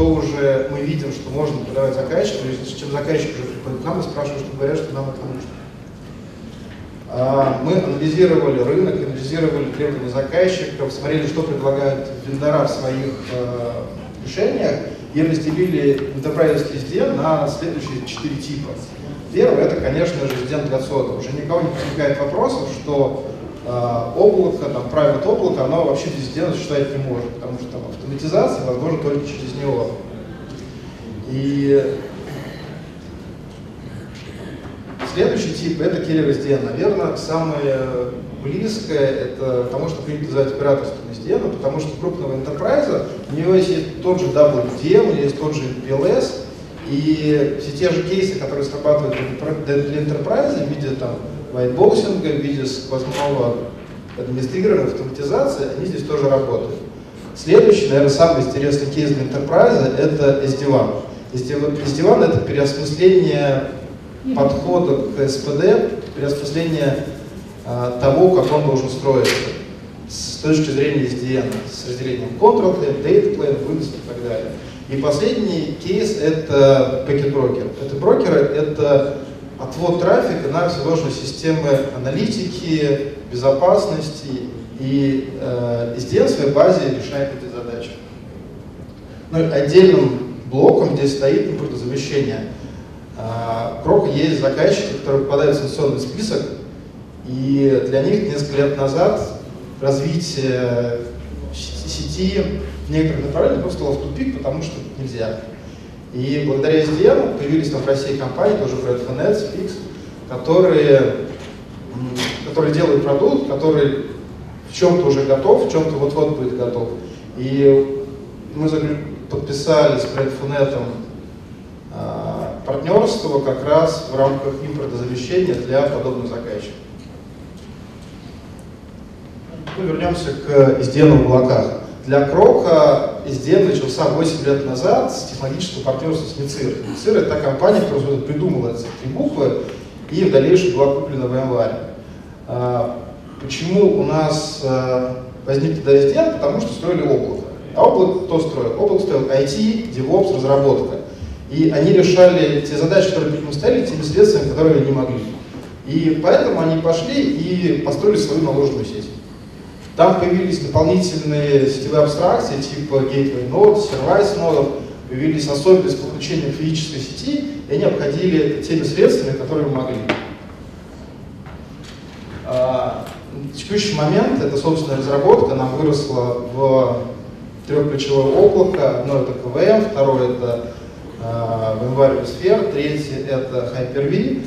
что уже мы видим, что можно продавать заказчику, чем заказчик уже приходит к нам и спрашивает, что говорят, что нам это нужно. А, мы анализировали рынок, анализировали требования заказчиков, смотрели, что предлагают вендора в своих э, решениях и разделили enterprise SDN на следующие четыре типа. Первый это, конечно же, SDN для сода. Уже никого не возникает вопросов, что облако, там, private облако, оно вообще без SDN существовать не может, потому что там автоматизация возможна только через него. И следующий тип это киллер SDN. Наверное, самое близкое это тому, что принято называть операторством SDN, потому что крупного enterprise у него есть тот же WDM, у него есть тот же PLS, и все те же кейсы, которые срабатывают для enterprise в виде там whiteboxing, в виде сквозного администрирования, автоматизации, они здесь тоже работают. Следующий, наверное, самый интересный кейс для enterprise это SD-WAN. SD-WAN это переосмысление подхода к СПД, переосмысление а, того, как он должен строиться с точки зрения SDN, с разделением control plane, data plane, вынос и так далее. И последний кейс — это пакет-брокер. Это брокеры — это отвод трафика на всевозможные системы аналитики, безопасности, и э, SDN в своей базе решает эти задачи. Ну, отдельным блоком здесь стоит импортозамещение. Э, Крока есть заказчики, которые попадают в санкционный список, и для них несколько лет назад развитие сети в некоторых направлениях просто в тупик, потому что нельзя. И благодаря SDN появились там в России компании, тоже Redfinet, Fix, которые, которые делают продукт, который в чем-то уже готов, в чем-то вот-вот будет готов. И мы подписали с Redfinet а, партнерство как раз в рамках импортозамещения для подобных заказчиков. Мы вернемся к SDN в облаках. Для Крока SDN начался 8 лет назад с технологического партнерства с НИЦИР. НИЦИР это та компания, которая придумала эти три буквы и в дальнейшем была куплена в январе. А, почему у нас а, возник тогда SDN? Потому что строили облако. А облако кто строил? Облако строил IT, DevOps, разработка. И они решали те задачи, которые перед ним стояли, теми средствами, которые они могли. И поэтому они пошли и построили свою наложенную сеть. Там появились дополнительные сетевые абстракции типа Gateway Node, Service нодов, появились особенности подключения физической сети, и они обходили теми средствами, которые могли. А, в текущий момент эта собственная разработка нам выросла в трехключевое облако. Одно это КВМ, второе это э, VMware Sphere, третье это Hyper-V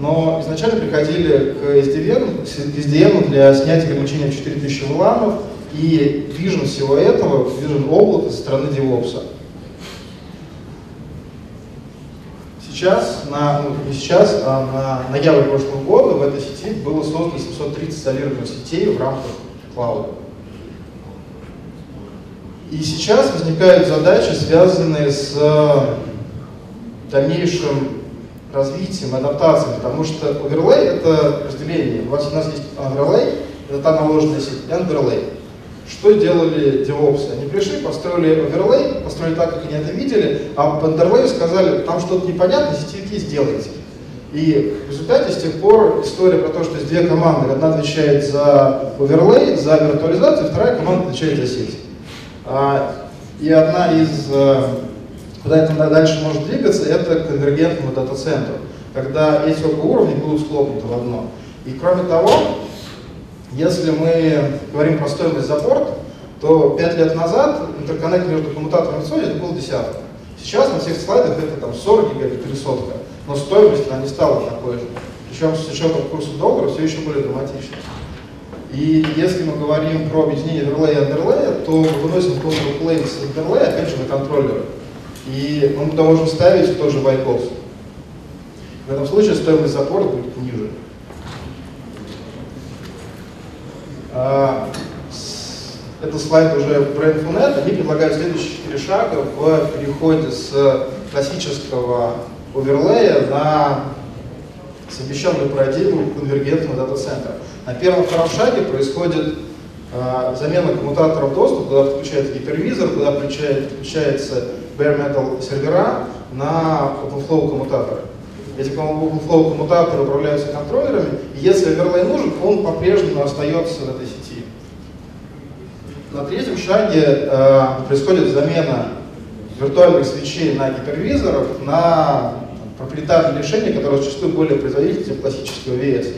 но изначально приходили к SDN, SDN для снятия ограничения в 4000 вламов и вижен всего этого, вижен облака со стороны DevOps. Сейчас, на, ну, не сейчас, а на ноябрь прошлого года в этой сети было создано 730 изолированных сетей в рамках клауда. И сейчас возникают задачи, связанные с дальнейшим развитием, адаптацией, потому что оверлей — это разделение. У, вас, у нас есть оверлей, это та наложенная сеть, underlay. Что делали DevOps? Они пришли, построили оверлей, построили так, как они это видели, а по underlay сказали, там что-то непонятно, сетевики сделайте. И в результате с тех пор история про то, что есть две команды, одна отвечает за оверлей, за виртуализацию, вторая команда отвечает за сеть. А, и одна из э, Куда это дальше может двигаться, это к конвергентному дата-центру, когда эти оба уровня будут схлопнуты в одно. И кроме того, если мы говорим про стоимость за порт, то 5 лет назад интерконнект между коммутатором и Sony это был десятка. Сейчас на всех слайдах это там 40 гигабит или сотка, но стоимость она не стала такой же. Причем с учетом курса доллара все еще более драматично. И если мы говорим про объединение оверлея и андерлея, то мы выносим control plane с андерлея, опять же, на контроллеры. И мы туда можем ставить тоже white. В этом случае стоимость запора будет ниже. А, это слайд уже Brainful.net. Они предлагают следующие четыре шага в переходе с классического оверлея на совмещенную парадигму конвергентного дата-центра. На первом-втором шаге происходит э, замена коммутаторов доступа, куда подключается гипервизор, куда подключается bare metal сервера на OpenFlow коммутаторы. Эти OpenFlow коммутаторы управляются контроллерами, и если оверлей нужен, он по-прежнему остается в этой сети. На третьем шаге э, происходит замена виртуальных свечей на гипервизоров на проприетарные решения, которые зачастую более производительны, чем классического VS.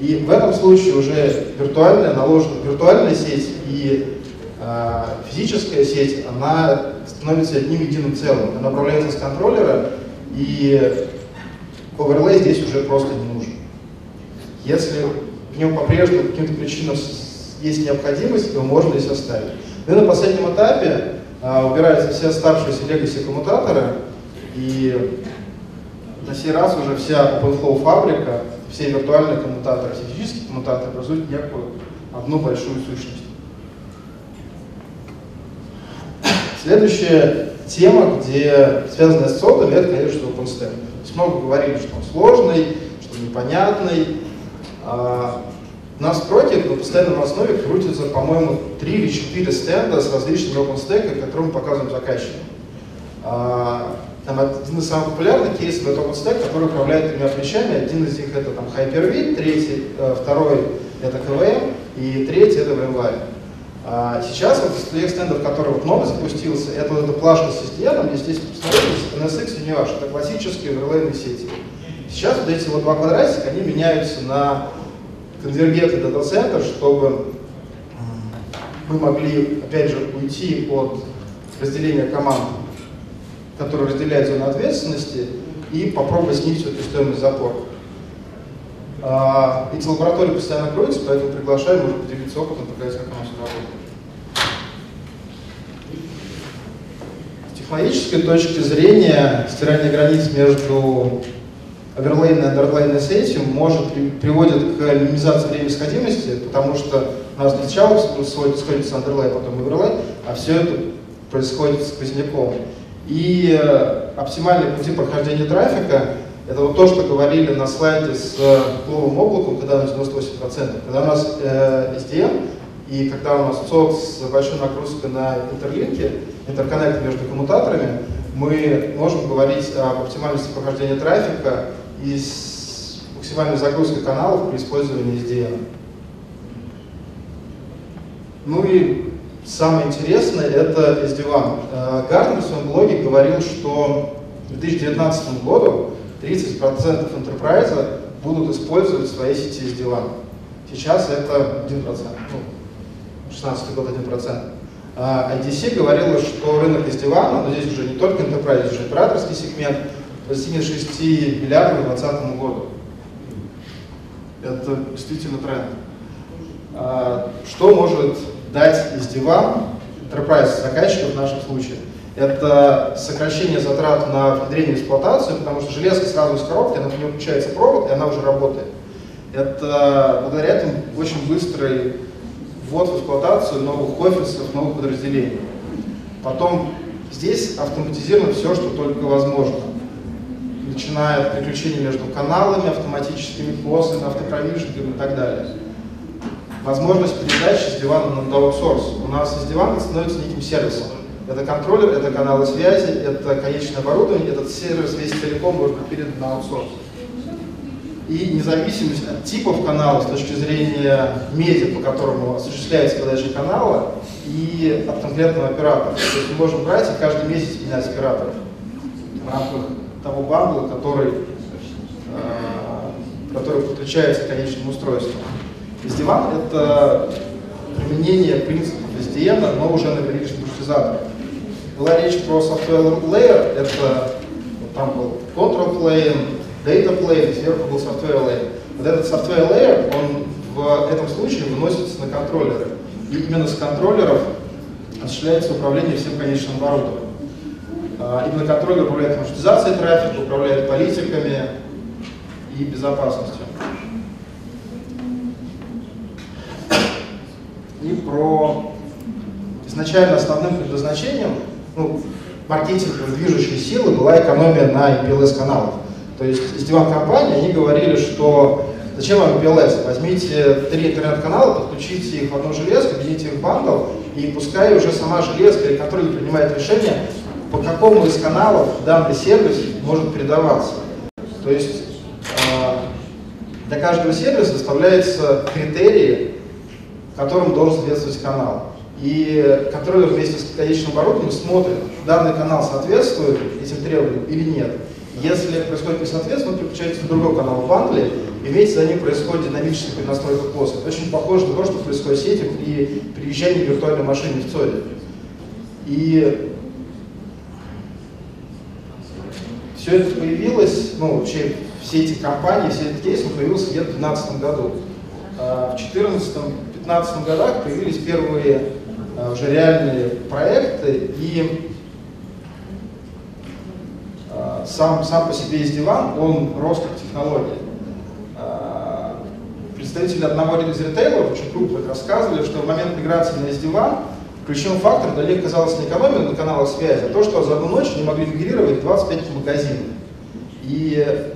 И в этом случае уже виртуальная, наложена виртуальная сеть и э, физическая сеть, она становится одним единым целым. Она управляется с контроллера, и оверлей здесь уже просто не нужен. Если в нем по-прежнему по каким-то причинам есть необходимость, его можно здесь оставить. Ну и на последнем этапе а, убираются все оставшиеся legacy коммутаторы, и на сей раз уже вся OpenFlow фабрика, все виртуальные коммутаторы, все физические коммутаторы образуют некую одну большую сущность. Следующая тема, где связанная с содами, это, конечно, OpenStack. много говорили, что он сложный, что он непонятный. А, у нас в проекте на постоянном основе крутится, по-моему, 3 или 4 стенда с различными OpenStack, которые мы показываем заказчикам. А, там один из самых популярных кейсов это OpenStack, который управляет тремя плечами. Один из них это там Hyper-V, третий, э, второй это KVM и третий это VMware. А сейчас вот тех стендов, который вот новый запустился, это вот эта плашка с SDN, здесь посмотрите, NSX и Univash, это классические оверлейные сети. Сейчас вот эти вот два квадратика, они меняются на конвергентный дата-центр, чтобы мы могли, опять же, уйти от разделения команд, которые разделяют зону ответственности, и попробовать снизить эту стоимость запора. А, эти лаборатории постоянно кроются, поэтому приглашаем, может поделиться опытом, показать, как оно все работает. С технологической точки зрения стирание границ между оверлейной и андерлейной сетью может приводит к минимизации времени сходимости, потому что у нас сначала сходится андерлей, потом оверлей, а все это происходит сквозняком. И э, оптимальные пути прохождения трафика это вот то, что говорили на слайде с новым облаком, когда у нас 98%. Когда у нас э, SDN и когда у нас сок с большой нагрузкой на интерлинки, интерконнект между коммутаторами, мы можем говорить об оптимальности прохождения трафика и с максимальной загрузкой каналов при использовании SDN. Ну и самое интересное это SD-WAN. Э, Гартнер в своем блоге говорил, что к 2019 году 30% enterprise будут использовать в своей сети SD-WAN. Сейчас это 1%, ну, 16 год 1%. А IDC говорила, что рынок SD-WAN, но здесь уже не только enterprise, здесь уже операторский сегмент, достигнет 6 миллиардов к 2020 году. Это действительно тренд. А, что может дать SD-WAN enterprise заказчиков в нашем случае? это сокращение затрат на внедрение в эксплуатацию, потому что железка сразу из коробки, она в нее включается провод, и она уже работает. Это благодаря этому очень быстрый ввод в эксплуатацию новых офисов, новых подразделений. Потом здесь автоматизировано все, что только возможно. Начиная от переключения между каналами, автоматическими посами, автопровижниками и так далее. Возможность передачи с дивана на аутсорс. У нас из дивана становится неким сервисом. Это контроллер, это каналы связи, это конечное оборудование, этот сервис весь целиком может быть передан на аутсорс. И независимость от типов канала с точки зрения медиа, по которому осуществляется подача канала, и от конкретного оператора. То есть мы можем брать и каждый месяц менять операторов в рамках того бандла, который, э, который подключается к конечному устройству. SDWAN — это применение принципов SDN, но уже на приличных маршрутизаторах была речь про software layer, это вот там был control plane, data plane, сверху был software layer. Вот этот software layer, он в этом случае выносится на контроллеры. И именно с контроллеров осуществляется управление всем конечным оборудованием. А, именно контроллер управляет маршрутизацией трафика, управляет политиками и безопасностью. И про изначально основным предназначением ну, маркетинговой движущей силы была экономия на MPLS каналах. То есть из диван компании они говорили, что Зачем вам PLS? Возьмите три интернет-канала, подключите их в одну железку, объедините их в бандл, и пускай уже сама железка или контроллер принимает решение, по какому из каналов данный сервис может передаваться. То есть э, для каждого сервиса выставляются критерии, которым должен соответствовать канал. И контроллер вместе с конечным оборудованием смотрит, данный канал соответствует этим требованиям или нет. Если происходит несоответствие, он переключается на другой канал в бандле, и вместе за ним происходит динамическая перенастройка коста. Это очень похоже на то, что происходит в сети при переезжании виртуальной машины в ЦОДе. И все это появилось, ну, вообще все эти компании, все эти кейсы появился где-то в 2012 году. А в 2014-2015 годах появились первые а, уже реальные проекты, и сам, сам по себе есть диван, он рос как технология. А, представители одного из ритейлеров, очень крупных, рассказывали, что в момент миграции на SD-WAN ключевым фактором для них казалось не экономия на каналах связи, а то, что за одну ночь они могли мигрировать 25 магазинов. И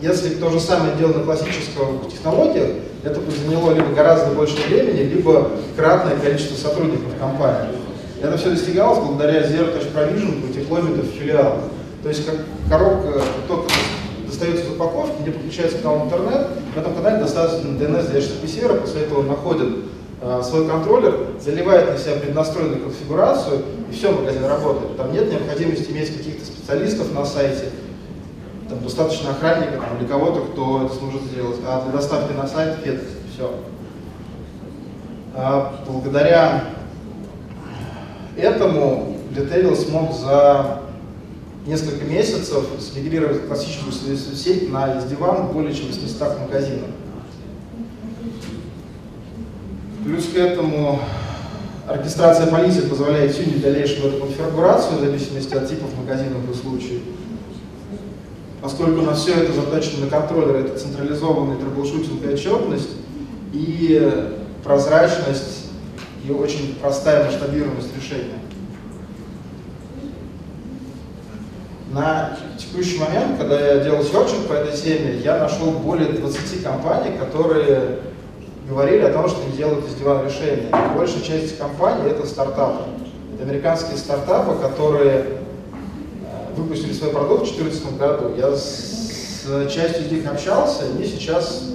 если то же самое дело на классических технологиях, это бы заняло либо гораздо больше времени, либо кратное количество сотрудников компании. Это все достигалось благодаря Zero Touch Provision и теплометров в филиалах. То есть как коробка только достается из упаковки, где подключается канал интернет, в этом канале достаточно DNS для HTTP сервера, после этого он находит э, свой контроллер, заливает на себя преднастроенную конфигурацию, и все, магазин работает. Там нет необходимости иметь каких-то специалистов на сайте, там достаточно охранника там, или кого-то, кто это сможет сделать, а для доставки на сайт фет, все. А благодаря этому Detail смог за несколько месяцев смигрировать классическую сеть на SD-WAN более чем 800 магазинов. Плюс к этому оркестрация policy позволяет тюнить дальнейшую эту конфигурацию в зависимости от типов магазинов и случаев. Поскольку у нас все это заточено на контроллер, это централизованный troubleshooting и отчетность, и прозрачность, и очень простая масштабируемость решения. На текущий момент, когда я делал searching по этой теме, я нашел более 20 компаний, которые говорили о том, что они делают из дивана решения. Большая часть компаний это стартапы. Это американские стартапы, которые э, выпустили свой продукт в 2014 году. Я с частью из них общался, они сейчас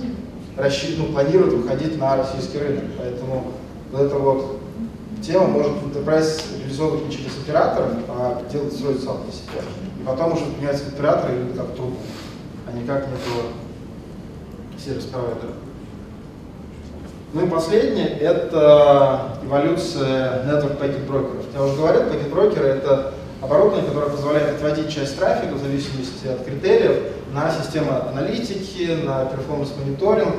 рассчитывают, ну, планируют выходить на российский рынок. Поэтому вот эта вот тема может Enterprise реализовывать не через операторов, а делать строить сам для себя потом уже меняется оператор или как трубку, а не как некого сервис-провайдера. Ну и последнее – это эволюция network packet брокеров. Я уже говорил, packet брокеры – это оборудование, которое позволяет отводить часть трафика в зависимости от критериев на систему аналитики, на performance-мониторинг,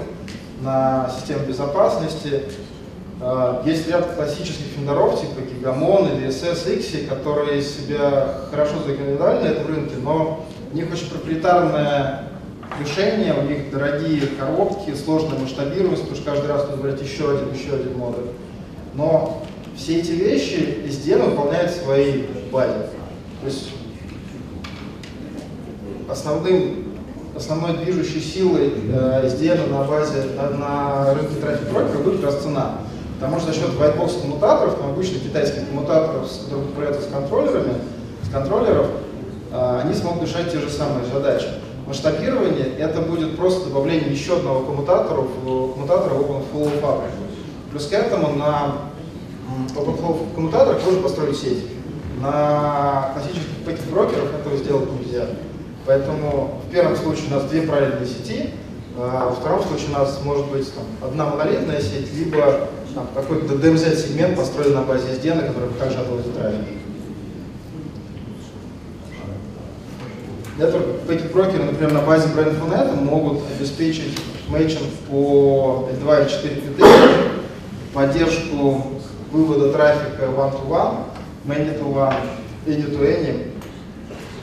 на систему безопасности, есть ряд классических вендоров, типа Gigamon или SSX, которые себя хорошо зарекомендовали на этом рынке, но у них очень проприетарное решение, у них дорогие коробки, сложная масштабируемость, потому что каждый раз нужно брать еще один, еще один модуль. Но все эти вещи SDN выполняет в своей базе. То есть основным, основной движущей силой э, SDN на базе на, рынке трафик брокера будет как раз цена. Потому что за счет whitebox коммутаторов, там обычно китайских коммутаторов, которые с контроллерами, с контроллеров, а, они смогут решать те же самые задачи. Масштабирование это будет просто добавление еще одного коммутатора в коммутатора в OpenFlow фабрику. Плюс к этому на OpenFlow коммутаторах можно построить сеть. На классических пакет-брокерах этого сделать нельзя. Поэтому в первом случае у нас две параллельные сети, а во втором случае у нас может быть там, одна монолитная сеть, либо какой-то DMZ-сегмент построен на базе SDN, который также отводит трафик. Эти брокеры, например, на базе BrandFunet могут обеспечить мэйчинг по L2 и 4 критерия, поддержку вывода трафика one-to-one, many-to-one, any-to-any.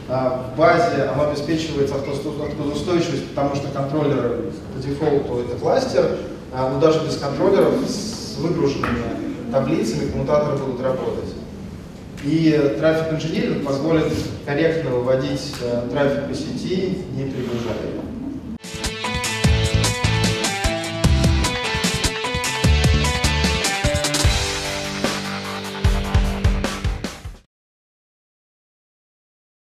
А в базе оно обеспечивается автоустойчивость, потому что контроллеры по дефолту это кластер, а, но даже без контроллеров выгруженными таблицами коммутаторы будут работать. И трафик инжиниринг позволит корректно выводить э, трафик по сети, не перегружая его.